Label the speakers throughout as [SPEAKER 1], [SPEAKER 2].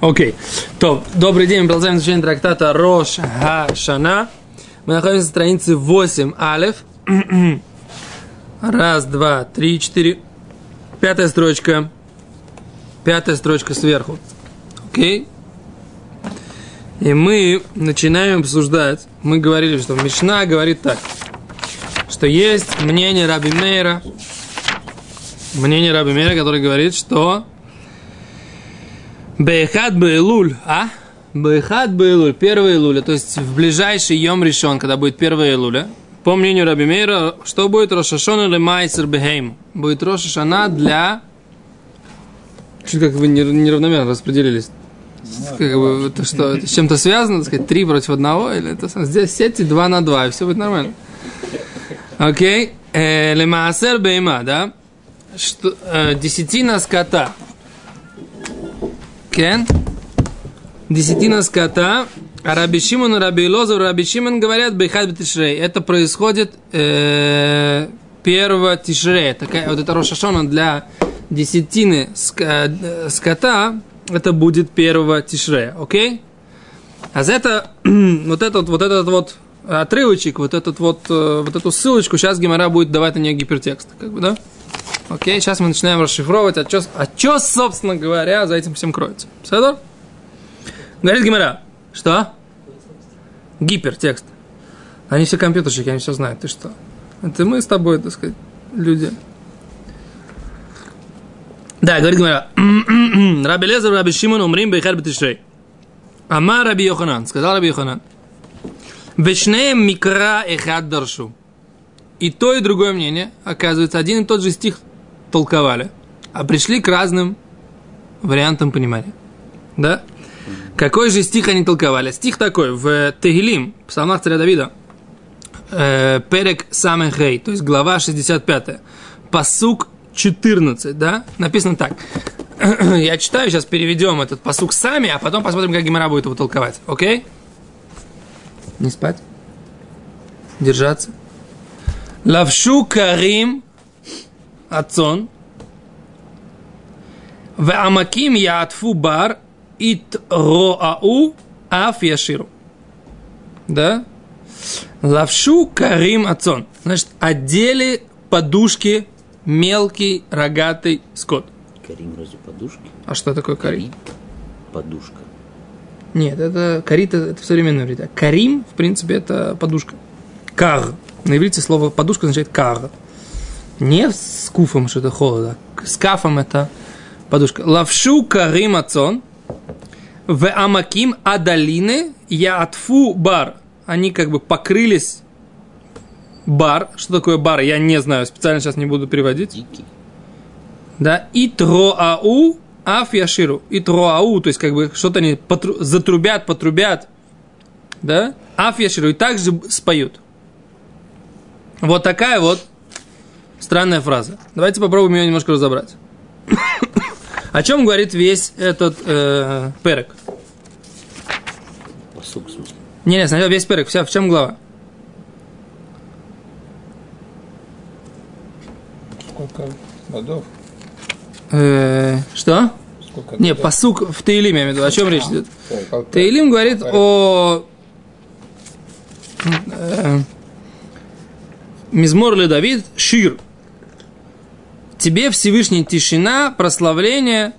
[SPEAKER 1] Окей. То, добрый день, мы продолжаем изучение трактата Рош Хашана. Мы находимся на странице 8 Алев. Раз, два, три, четыре. Пятая строчка. Пятая строчка сверху. Окей. И мы начинаем обсуждать. Мы говорили, что Мишна говорит так. Что есть мнение Раби Мейра. Мнение Раби Мейра, который говорит, что Бейхат Бейлуль, а? Бейхат Бейлуль, первый Илуля, то есть в ближайший Йом решен, когда будет первый Илуля. По мнению Раби Мейра, что будет Рошашон или Майсер Бехейм? Будет Рошашана для... Чуть как вы неравномерно распределились. Как бы, это что, это с чем-то связано, так сказать, три против одного, или это здесь сети два на два, и все будет нормально. Окей, э, Лемаасер Бейма, да? Что, э, десятина скота. Кен? Десятина скота. А Раби Шимон Раби Лозов, Раби Шимон говорят, Бейхат Бетишрей. Это происходит э, первого Тишрея. Такая, вот это Рошашона для десятины ска, скота, это будет первого Тишрея, окей? А за это, вот этот вот этот вот отрывочек, вот этот вот, э, вот эту ссылочку, сейчас Гимара будет давать на нее гипертекст, как бы, да? Окей, сейчас мы начинаем расшифровывать, а что, а что, собственно говоря, за этим всем кроется. Садор? Говорит Гимара. Что? Гипертекст. Они все компьютерщики, они все знают. Ты что? Это мы с тобой, так сказать, люди. Да, говорит Гимара. Раби Лезер, Раби Шимон, умрим бейхар бетишрей. Ама Раби Йоханан. Сказал Раби Йоханан. Вешнеем микра эхад даршу. И то, и другое мнение, оказывается, один и тот же стих толковали, а пришли к разным вариантам понимания. Да? Какой же стих они толковали? Стих такой, в Тегилим, псалмах царя Давида, э, Перек Самехей, то есть глава 65, посук 14, да? Написано так. Я читаю, сейчас переведем этот посук сами, а потом посмотрим, как Гимара будет его толковать. Окей? Не спать? Держаться? Лавшу карим Ацон. В Амаким я атфу бар ит роау аф яширу. Да? Лавшу карим ацон. Значит, одели подушки мелкий рогатый скот.
[SPEAKER 2] Карим разве подушки?
[SPEAKER 1] А что такое карим?
[SPEAKER 2] Подушка.
[SPEAKER 1] Нет, это карит это, это в современном. Карим, в принципе, это подушка. Кар. На иврите слово подушка означает кар. Не с куфом, что это холода. С кафом это подушка. Лавшу карим ацон. В амаким адалины я атфу бар. Они как бы покрылись бар. Что такое бар? Я не знаю. Специально сейчас не буду переводить.
[SPEAKER 2] Дикий.
[SPEAKER 1] Да. И троау аф яширу. И троау. То есть как бы что-то они потру- затрубят, потрубят. Да. Аф яширу. И также споют. Вот такая вот странная фраза. Давайте попробуем ее немножко разобрать. О чем говорит весь этот э, перек?
[SPEAKER 2] Посук, в смысле.
[SPEAKER 1] Не, не, сначала весь перек. Вся, в чем глава?
[SPEAKER 3] Сколько годов?
[SPEAKER 1] Э, что?
[SPEAKER 3] Сколько
[SPEAKER 1] Не,
[SPEAKER 3] годов?
[SPEAKER 1] посук в Таилиме, я имею в виду. О чем речь идет? Таилим говорит о э, Мизмор ли Давид Шир. Тебе Всевышний тишина, прославление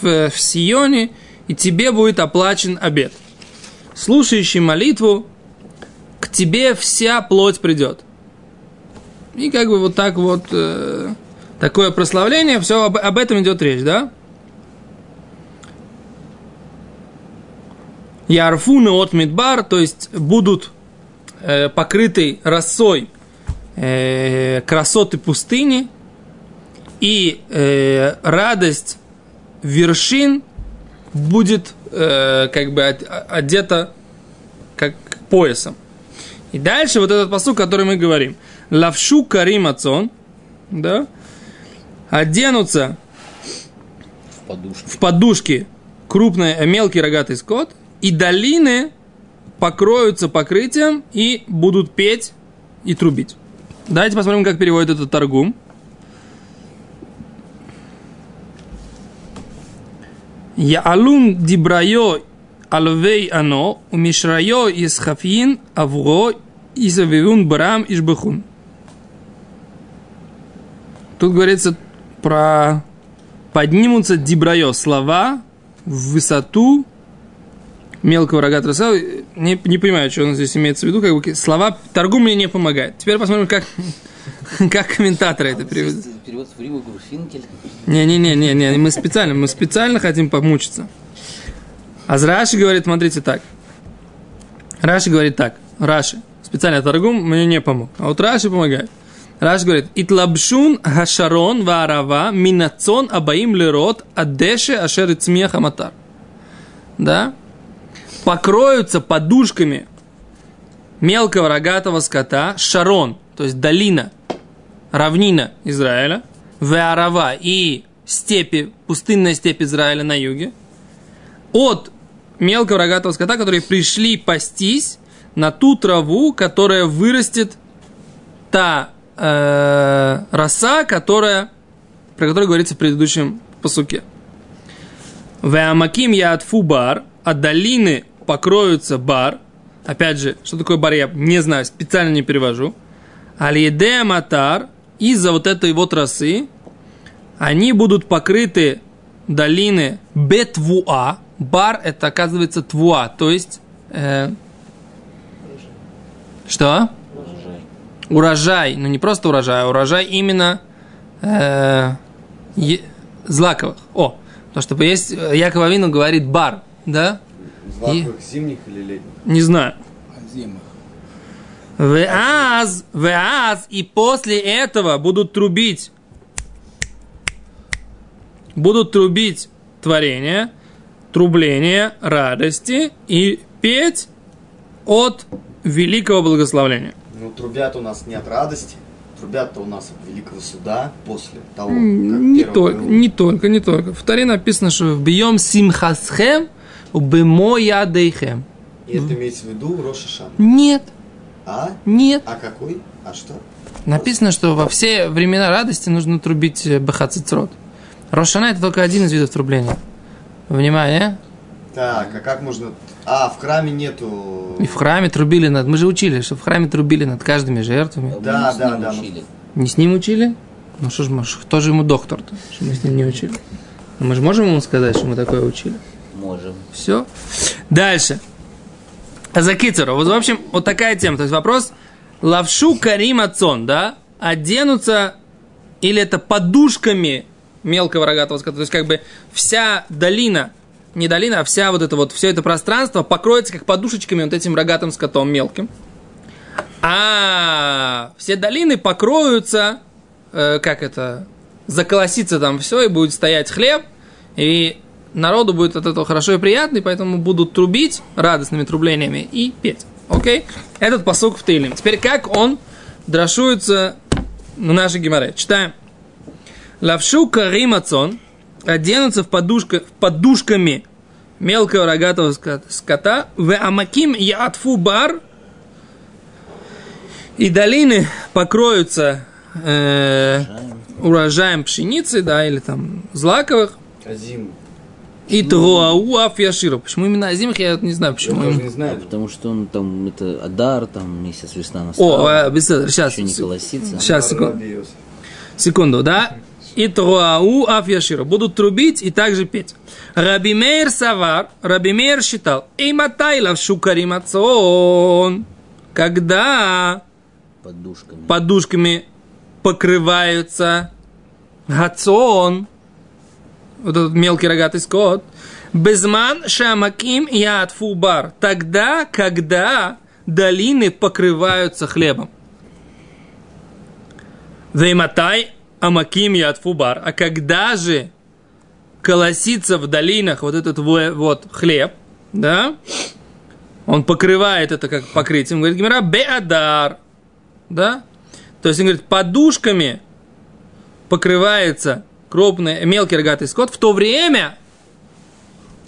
[SPEAKER 1] в, в Сионе, и тебе будет оплачен обед. Слушающий молитву, к тебе вся плоть придет. И как бы вот так вот э, такое прославление, все об, об этом идет речь, да? Ярфуны от Мидбар, то есть будут э, покрыты росой э, красоты пустыни и э, радость вершин будет э, как бы од- одета как поясом. И дальше вот этот посуд, который мы говорим. Лавшу карим ацон, да, оденутся
[SPEAKER 2] В подушке.
[SPEAKER 1] в подушки крупный, э, мелкий рогатый скот, и долины покроются покрытием и будут петь и трубить. Давайте посмотрим, как переводит этот торгум. Яалун дибрайо алвей ано, умишрайо исхафин авро, изавивун барам ишбахун. Тут говорится про поднимутся дибрайо слова в высоту мелкого рогатого сала. Не, не понимаю, что он здесь имеется в виду. Как бы, слова торгум мне не помогает. Теперь посмотрим, как, как комментаторы это переводят.
[SPEAKER 2] Перевод в Риму Финкель.
[SPEAKER 1] Не-не-не, не, мы специально, мы специально хотим помучиться. А Раши говорит, смотрите так. Раши говорит так. Раши. Специально торгум мне не помог. А вот Раши помогает. Раши говорит, Итлабшун хашарон варава минацон абаим лерот адеше ашер ицмех аматар. Да? Покроются подушками мелкого рогатого скота Шарон, то есть долина, равнина Израиля, Веарава и степи, пустынная степь Израиля на юге, от мелкого рогатого скота, которые пришли пастись на ту траву, которая вырастет та э, роса, которая, про которую говорится в предыдущем посуке. Веамаким яатфу бар, а долины покроются бар. Опять же, что такое бар, я не знаю, специально не перевожу. Алиеде матар, из-за вот этой вот росы, они будут покрыты долины бетвуа. Бар это оказывается твуа, то есть э, что?
[SPEAKER 2] Урожай.
[SPEAKER 1] урожай, ну не просто урожай, а урожай именно э, е- злаковых. О, то что есть, Яков Авину говорит бар, да?
[SPEAKER 4] Злаковых зимних или летних?
[SPEAKER 1] Не знаю.
[SPEAKER 3] Зимах.
[SPEAKER 1] Веаз, веаз, и после этого будут трубить, будут трубить творение, трубление радости и петь от великого благословления.
[SPEAKER 4] Ну, трубят у нас не от радости, трубят-то у нас от великого суда после того, как
[SPEAKER 1] Не только,
[SPEAKER 4] был.
[SPEAKER 1] не только, не только. В Таре написано, что бьем симхасхем, бемоядейхем.
[SPEAKER 4] И это имеется в виду Роша Шана.
[SPEAKER 1] Нет,
[SPEAKER 4] А?
[SPEAKER 1] нет.
[SPEAKER 4] А какой? А что?
[SPEAKER 1] Написано, что во все времена радости нужно трубить э, бахацицрот. Рошана это только один из видов трубления. Внимание.
[SPEAKER 4] Так, а как можно... А, в храме нету...
[SPEAKER 1] И в храме трубили над... Мы же учили, что в храме трубили над каждыми жертвами.
[SPEAKER 4] Да,
[SPEAKER 2] с
[SPEAKER 4] да,
[SPEAKER 2] ним
[SPEAKER 4] да, ну-
[SPEAKER 2] учили.
[SPEAKER 1] Не с ним учили? Ну что ж, кто же ему доктор-то, что мы с ним не учили? Ну, мы же можем ему сказать, что мы такое учили?
[SPEAKER 2] Можем.
[SPEAKER 1] Все. Дальше. За Кицеру. Вот, в общем, вот такая тема. То есть вопрос. Лавшу карим ацон, да? Оденутся или это подушками мелкого рогатого скота. То есть как бы вся долина, не долина, а вся вот это вот, все это пространство покроется как подушечками вот этим рогатым скотом мелким. А все долины покроются, э, как это, заколосится там все, и будет стоять хлеб, и народу будет от этого хорошо и приятно, и поэтому будут трубить радостными трублениями и петь. Окей? Этот посок в Тейлим. Теперь как он дрошуется в нашей геморе? Читаем. Лавшу каримацон оденутся в, подушка, в подушками мелкого рогатого скота, в амаким яатфу бар, и долины покроются э, урожаем пшеницы, да, или там злаковых,
[SPEAKER 4] Азим.
[SPEAKER 1] И труау афьяширу. Почему именно Азимах, я не знаю,
[SPEAKER 4] Я
[SPEAKER 1] почему.
[SPEAKER 4] тоже не знаю.
[SPEAKER 2] Потому что он там, это Адар, там месяц весна настал.
[SPEAKER 1] О, без- сейчас,
[SPEAKER 2] Еще не колосится.
[SPEAKER 1] сейчас, секунду. Секунду, да? И труау афьяширу. Будут трубить и также петь. Раби Мейр Савар, Раби Мейр считал, и матайлав шукаримацон. Когда
[SPEAKER 2] Подушками.
[SPEAKER 1] подушками покрываются гацон, вот этот мелкий рогатый скот, безман шамаким и атфубар, тогда, когда долины покрываются хлебом. Вейматай амаким и атфубар, а когда же колосится в долинах вот этот во- вот хлеб, да, он покрывает это как покрытием, говорит Гимера, беадар, да? То есть он говорит, подушками покрывается крупный, мелкий рогатый скот в то время,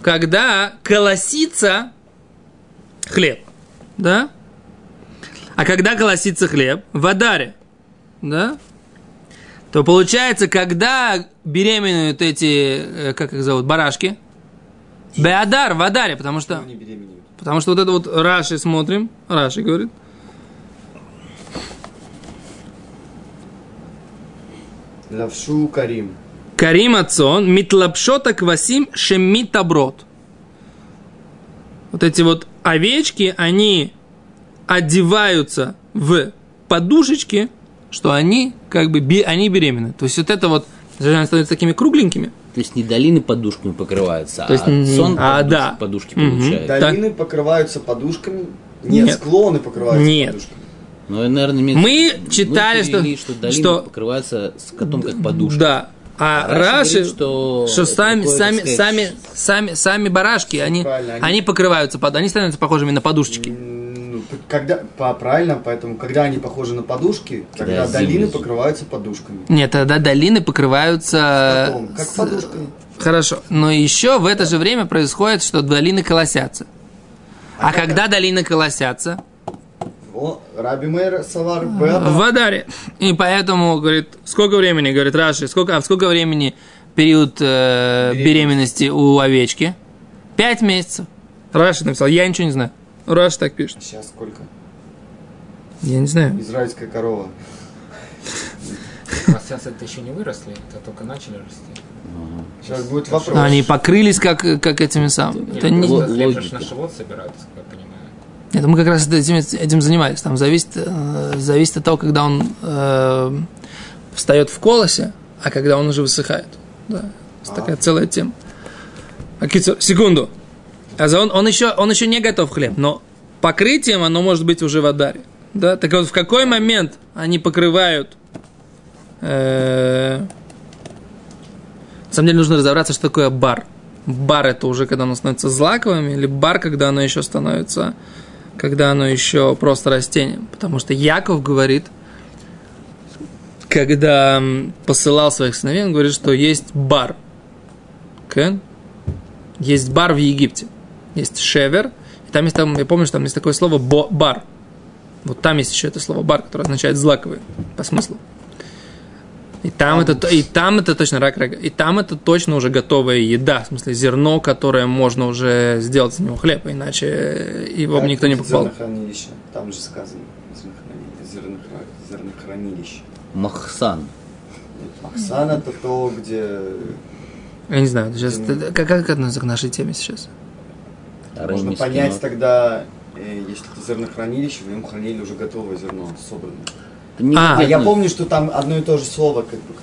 [SPEAKER 1] когда колосится хлеб, да? А когда колосится хлеб? В Адаре, да? То получается, когда беременеют эти, э, как их зовут, барашки, Беадар, в Адаре, потому что, потому что вот это вот Раши смотрим, Раши говорит,
[SPEAKER 4] Лавшу Карим.
[SPEAKER 1] Карим Ацон, Митлапшота Квасим Шемитаброд. Вот эти вот овечки, они одеваются в подушечки, что они как бы они беременны. То есть вот это вот, они становятся такими кругленькими.
[SPEAKER 2] То есть не долины подушками покрываются,
[SPEAKER 1] То есть,
[SPEAKER 2] а сон
[SPEAKER 1] а,
[SPEAKER 2] подуш-
[SPEAKER 1] да.
[SPEAKER 2] подушки
[SPEAKER 1] Мгм.
[SPEAKER 2] получают.
[SPEAKER 4] Долины покрываются подушками. Нет,
[SPEAKER 1] Нет.
[SPEAKER 4] склоны покрываются
[SPEAKER 1] Нет.
[SPEAKER 4] подушками.
[SPEAKER 2] Ну, наверное,
[SPEAKER 1] Мы читали, что-
[SPEAKER 2] перевели, что долины
[SPEAKER 1] что-
[SPEAKER 2] покрываются с котом как подушка.
[SPEAKER 1] Да. А
[SPEAKER 2] Раши
[SPEAKER 1] Раши,
[SPEAKER 2] говорит, что
[SPEAKER 1] что,
[SPEAKER 2] это
[SPEAKER 1] сами, сами,
[SPEAKER 2] сказать,
[SPEAKER 1] сами, сами, сами барашки, они, они,
[SPEAKER 4] они-
[SPEAKER 1] покрываются под, они становятся похожими на подушечки.
[SPEAKER 4] Ну, когда, по, правильно, поэтому, когда они похожи на подушки, тогда
[SPEAKER 2] зимний
[SPEAKER 4] долины
[SPEAKER 2] зуб.
[SPEAKER 4] покрываются подушками.
[SPEAKER 1] Нет, тогда долины покрываются...
[SPEAKER 4] Потом, как
[SPEAKER 1] с-
[SPEAKER 4] подушками.
[SPEAKER 1] Хорошо. Но еще в это же время происходит, что долины колосятся. А,
[SPEAKER 4] как-
[SPEAKER 1] когда долины колосятся?
[SPEAKER 4] О, Раби Мейр Савар Беата.
[SPEAKER 1] В Адаре. И поэтому, говорит, сколько времени, говорит Раши, сколько, а сколько времени период э,
[SPEAKER 4] Беременности.
[SPEAKER 1] беременности у овечки? Пять месяцев. Раши написал, я ничего не знаю. Раши так пишет.
[SPEAKER 4] Сейчас сколько?
[SPEAKER 1] Я не знаю.
[SPEAKER 4] Израильская корова.
[SPEAKER 5] Сейчас это еще не выросли, это только начали расти.
[SPEAKER 4] Сейчас будет вопрос.
[SPEAKER 1] Они покрылись как, как этими самыми. Это не-
[SPEAKER 2] логика.
[SPEAKER 5] на живот собираются, как я понимаю.
[SPEAKER 1] Это мы как раз этим, этим занимались. Там зависит, э, зависит от того, когда он э, встает в колосе, а когда он уже высыхает. Да. Это такая целая тема. А, кицур, секунду. А он, он, еще, он еще не готов хлеб, но покрытием оно может быть уже в Адаре. Да? Так вот, в какой момент они покрывают... э, на самом деле нужно разобраться, что такое бар. Бар это уже когда оно становится злаковым, или бар, когда оно еще становится, когда оно еще просто растением. Потому что Яков говорит, когда посылал своих сыновей, он говорит, что есть бар. Кен? Есть бар в Египте. Есть шевер. И там есть, там, я помню, что там есть такое слово бар. Вот там есть еще это слово бар, которое означает злаковый по смыслу. И там, это, то- и там это точно рак рага. И там это точно уже готовая еда. В смысле, зерно, которое можно уже сделать из него хлеб, иначе его бы никто не покупал.
[SPEAKER 4] Зернохранилище. Там же сказано. зернохрани- зернохра- Зернохранилище.
[SPEAKER 2] Махсан.
[SPEAKER 4] Нет, Махсан это то, где...
[SPEAKER 1] Я не знаю, сейчас, это- как, как относится к нашей теме сейчас?
[SPEAKER 4] Можно понять тогда, э, если это зернохранилище, в нем хранили уже готовое зерно, собранное.
[SPEAKER 2] Это не
[SPEAKER 1] А,
[SPEAKER 4] я
[SPEAKER 2] видно.
[SPEAKER 4] помню, что там одно и то же слово, как бы,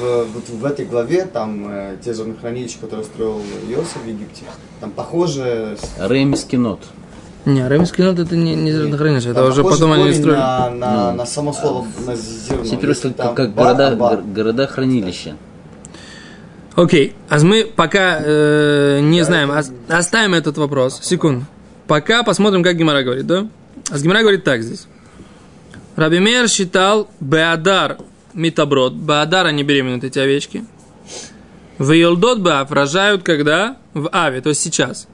[SPEAKER 4] в, вот в этой главе, там э, те зернохранилища, которые строил Иосиф в Египте, там похоже...
[SPEAKER 2] Арамейский нот.
[SPEAKER 1] Не, ремский нот это не, не зернохранилище, это уже потом они строили.
[SPEAKER 4] На, на,
[SPEAKER 2] Ну.
[SPEAKER 4] на само слово, на зерно.
[SPEAKER 2] Все
[SPEAKER 4] там
[SPEAKER 2] как, как города,
[SPEAKER 4] бар.
[SPEAKER 2] города-хранилища.
[SPEAKER 1] Окей, а мы пока э, не знаем, ос- оставим этот вопрос. Секунду. Пока посмотрим, как Гимара говорит, да? А Гимара говорит так здесь. Рабимер считал Беадар Митаброд. Беадар они беременны, эти овечки. В Йолдот Беав рожают когда? В Аве, то есть сейчас.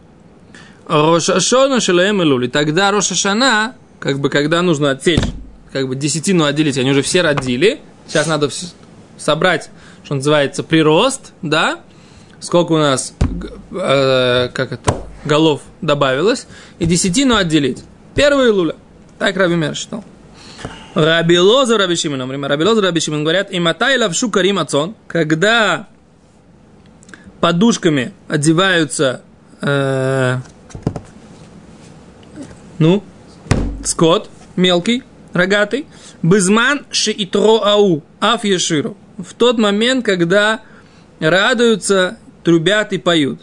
[SPEAKER 1] Рошашона Шалаем и Лули. Тогда Рошашана, как бы когда нужно отсечь, как бы десятину отделить, они уже все родили. Сейчас надо собрать, что называется, прирост, да? Сколько у нас, э, как это, голов добавилось, и десятину отделить. Первый Луля. Так Раби Мер считал. Раби Лоза, Раби Шимон, Раби говорят, и матай лавшу карим когда подушками одеваются, э, ну, скот мелкий, рогатый, бызман шиитро ау, аф еширу. В тот момент, когда радуются, трубят и поют.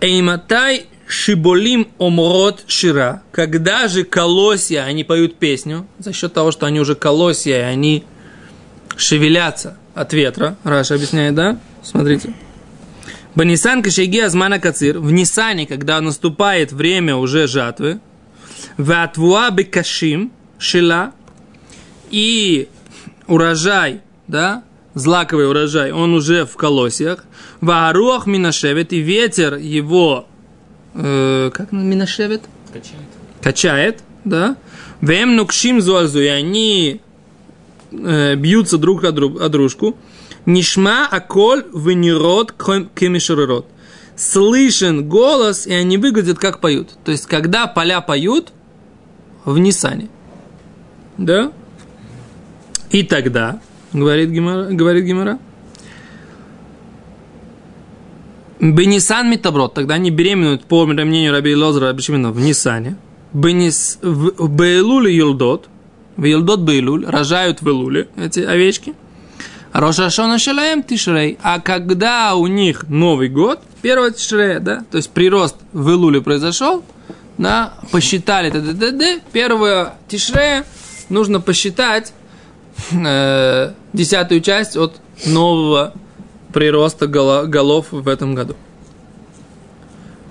[SPEAKER 1] Эйматай шиболим омрот шира. Когда же колосья, они поют песню, за счет того, что они уже колосья, и они шевелятся от ветра. Раша объясняет, да? Смотрите. Банисан кашеги азмана кацир. В Нисане, когда наступает время уже жатвы, ватвуа бекашим шила и урожай, да, злаковый урожай, он уже в колосьях. Вааруах минашевет и ветер его, э, как минашевет?
[SPEAKER 5] Качает.
[SPEAKER 1] качает, да, вем нукшим зуазу, и они э, бьются друг о, друг, о дружку, нишма аколь венерот кемишерот. слышен голос, и они выглядят как поют. То есть, когда поля поют в Нисане. Да? И тогда, говорит Гимара, говорит Гимара, Бенисан Митаброд, тогда они беременеют, по мнению Раби Лозера Раби Шимона, в Нисане. Бенис, в Бейлуле Юлдот, в Юлдот Бейлуль, рожают в Илуле эти овечки. Рошашона Шалаем Тишрей. А когда у них Новый год, первого Тишрея, да, то есть прирост в Илуле произошел, да, посчитали, т -д -д -д, первого Тишрея нужно посчитать э, десятую часть от нового прироста голо- голов в этом году.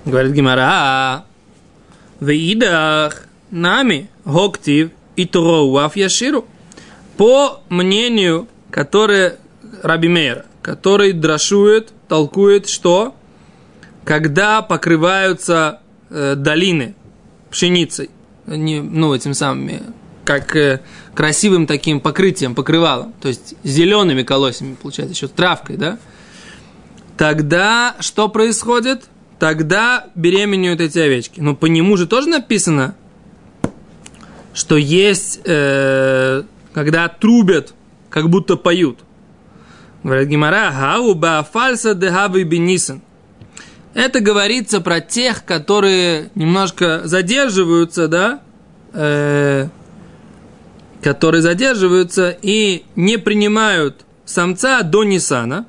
[SPEAKER 1] Говорит Гимара, в идах нами гоктив и троуав яширу. По мнению, которое Раби Мейра, который драшует, толкует, что когда покрываются э, долины пшеницей, не, ну, этим самым, как э, красивым таким покрытием, покрывалом, то есть зелеными колосьями, получается, еще травкой, да, тогда что происходит? Тогда беременеют эти овечки. Но по нему же тоже написано, что есть, э, когда трубят, как будто поют. Говорит Гимара, хау фальса де бенисен. Это говорится про тех, которые немножко задерживаются, да, э, которые задерживаются и не принимают самца до Нисана.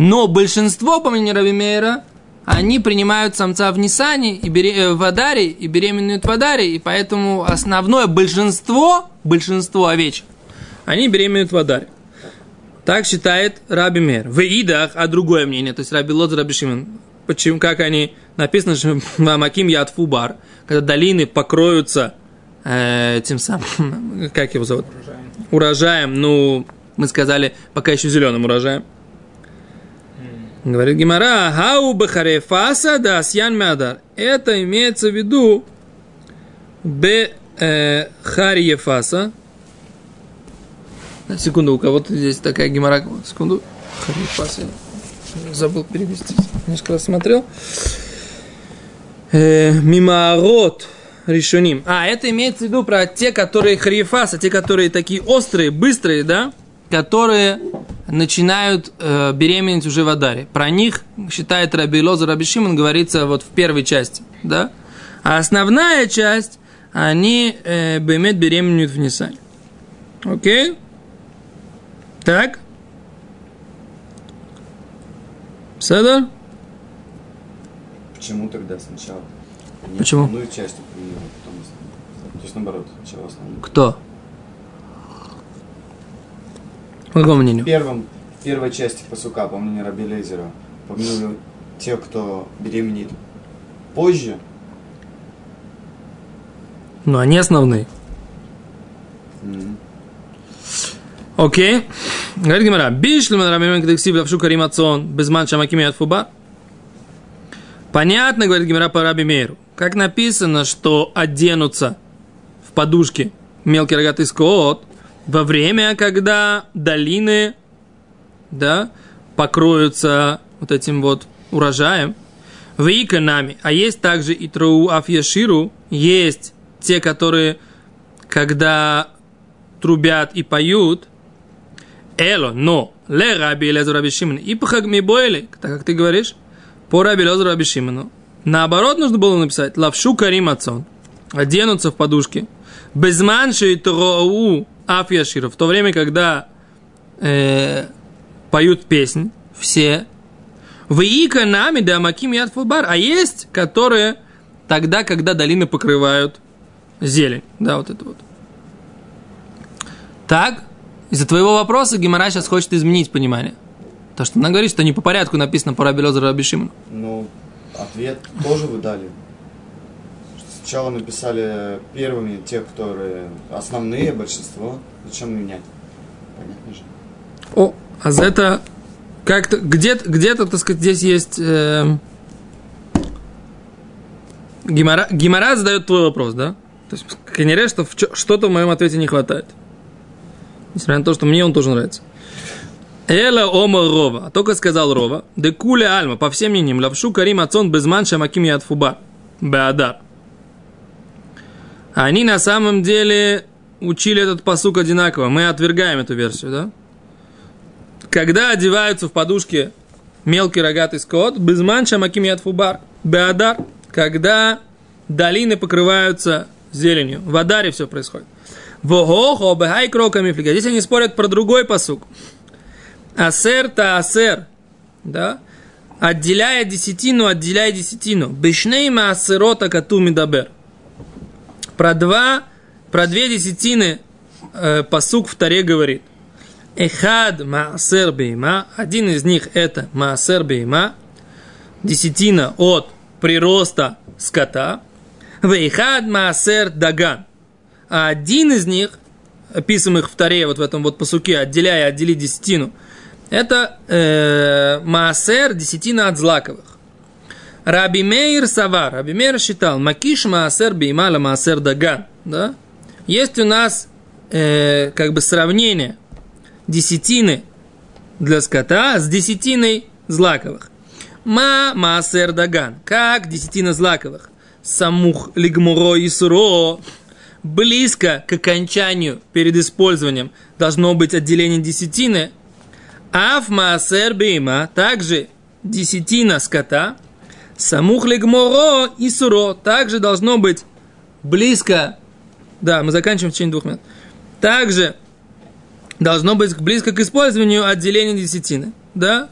[SPEAKER 1] Но большинство, по мнению Раби Мейера, они принимают самца в Нисане, и бере, э, в Адаре, и беременную в Адаре, и поэтому основное большинство, большинство овечек, они беременеют в Адаре. Так считает Раби Мейер. В Идах, а другое мнение, то есть Раби Лот, Раби Шимон. Почему, как они, написано, что Маким Яд Фубар, когда долины покроются э, тем самым, как его зовут?
[SPEAKER 5] Урожаем.
[SPEAKER 1] Урожаем, ну, мы сказали, пока еще зеленым урожаем. Говорит Гимара, хау бахарефаса да сьян мядар. Это имеется в виду бе э, секунду, у кого-то здесь такая гемора. Секунду. Харьефаса. Забыл перевести. Несколько раз смотрел. Э, мимаарот решуним. А, это имеется в виду про те, которые харьефаса, те, которые такие острые, быстрые, да? Которые начинают э, беременеть уже в Адаре. Про них, считает Раби Лоза Раби Шимон, говорится вот в первой части, да? А основная часть, они э, бемет беременеют в Нисане. Окей? Так? Седор?
[SPEAKER 4] Почему тогда сначала?
[SPEAKER 1] Почему?
[SPEAKER 4] Основную часть приняли, потом основную. То есть наоборот, сначала основную.
[SPEAKER 1] Кто? По какому мнению?
[SPEAKER 4] В первой части посука, по мнению Раби Лезера, по мнению тех, кто беременеет позже,
[SPEAKER 1] Ну, они основные. Окей. Говорит Гимара. Бишлем рабимен кдексив лавшу каримацон безман шамакими от фуба. Понятно, говорит Гимара по Раби Мейру. Как написано, что оденутся в подушки мелкий рогатый скот во время, когда долины, да, покроются вот этим вот урожаем. В нами. А есть также и тру афьяширу, есть те, которые, когда трубят и поют, Эло, но, ле раби Элезу раби Шимон, и пхаг ми бойли, так как ты говоришь, по раби Элезу раби Шимону. Наоборот, нужно было написать, лавшу карим отцон, оденутся в подушки, безманши афьяшира, в то время, когда э, поют песнь, все, в ика нами да маким яд фубар, а есть, которые тогда, когда долины покрывают зелень, да, вот это вот. Так, из-за твоего вопроса Гимара сейчас хочет изменить понимание. То, что она говорит, что не по порядку написано по Раби Лозеру Раби Шимону.
[SPEAKER 4] ну, ответ тоже вы дали. Сначала написали первыми те, которые основные, большинство. Зачем менять? Понятно же.
[SPEAKER 1] О, а за это как-то где-то, где-то, так сказать, здесь есть э, Гимара, Гимара задает твой вопрос, да? То есть, конечно, что в что-то в моем ответе не хватает. Несмотря на то, что мне он тоже нравится. Эла ома рова. Только сказал рова. Де куле альма. По всем мнениям. Лапшу карим ацон безман шамаким ядфуба. Беадар. Они на самом деле учили этот посук одинаково. Мы отвергаем эту версию, да? Когда одеваются в подушки мелкий рогатый скот, безман шамаким ядфубар. Беадар. Когда долины покрываются зеленью. В Адаре все происходит. Вогохо, бехай кроками флига. Здесь они спорят про другой посук. Асер та асер. Да? Отделяя десятину, отделяя десятину. Бешнейма асерота кату мидабер. Про два, про две десятины э, посук в таре говорит. Эхад маасер бейма. Один из них это маасер бейма. Десятина от прироста скота. Вейхад маасер даган. А один из них, описанных в Таре, вот в этом вот посуке, отделяя, отделить десятину, это э, маасер, десятина от злаковых. Раби Мейр Савар, Раби Мейр считал, макиш маасер беймала маасер даган. Да? Есть у нас э, как бы сравнение десятины для скота с десятиной злаковых. Ма маасер даган. Как десятина злаковых? Самух лигмуро и суро. Близко к окончанию перед использованием должно быть отделение десятины. Аф маасер бейма. Также десятина скота. Самух лигмуро и суро. Также должно быть близко. Да, мы заканчиваем в течение двух минут. Также должно быть близко к использованию отделения десятины. Да?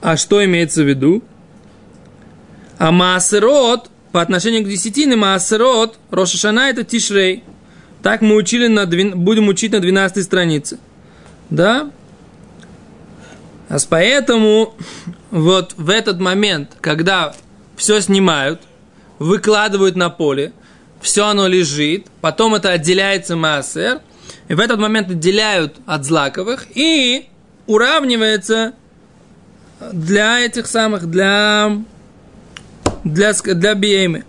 [SPEAKER 1] А что имеется в виду? А маасерот, по отношению к десятине, маасерот, Рошашана это Тишрей. Так мы учили на, будем учить на 12 странице. Да? А поэтому вот в этот момент, когда все снимают, выкладывают на поле, все оно лежит, потом это отделяется маасер, и в этот момент отделяют от злаковых, и уравнивается для этих самых, для, для, для биемы.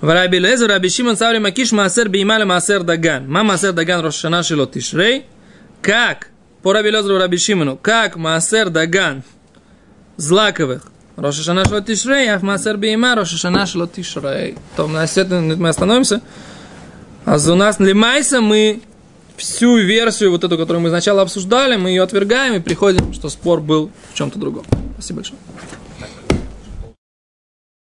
[SPEAKER 1] В Раби Лезер, Раби Шимон Саври Макиш Маасер Беймаля Маасер Даган. Ма Маасер Даган Рошана Шило Тишрей. Как, по Раби Лезеру Раби Шимону, как Маасер Даган злаковых Рошашана Шило Тишрей, а Маасер Бейма Рошашана Шило Тишрей. То на этом мы остановимся. А у нас Лимайса мы всю версию, вот эту, которую мы сначала обсуждали, мы ее отвергаем и приходим, что спор был в чем-то другом. Спасибо большое.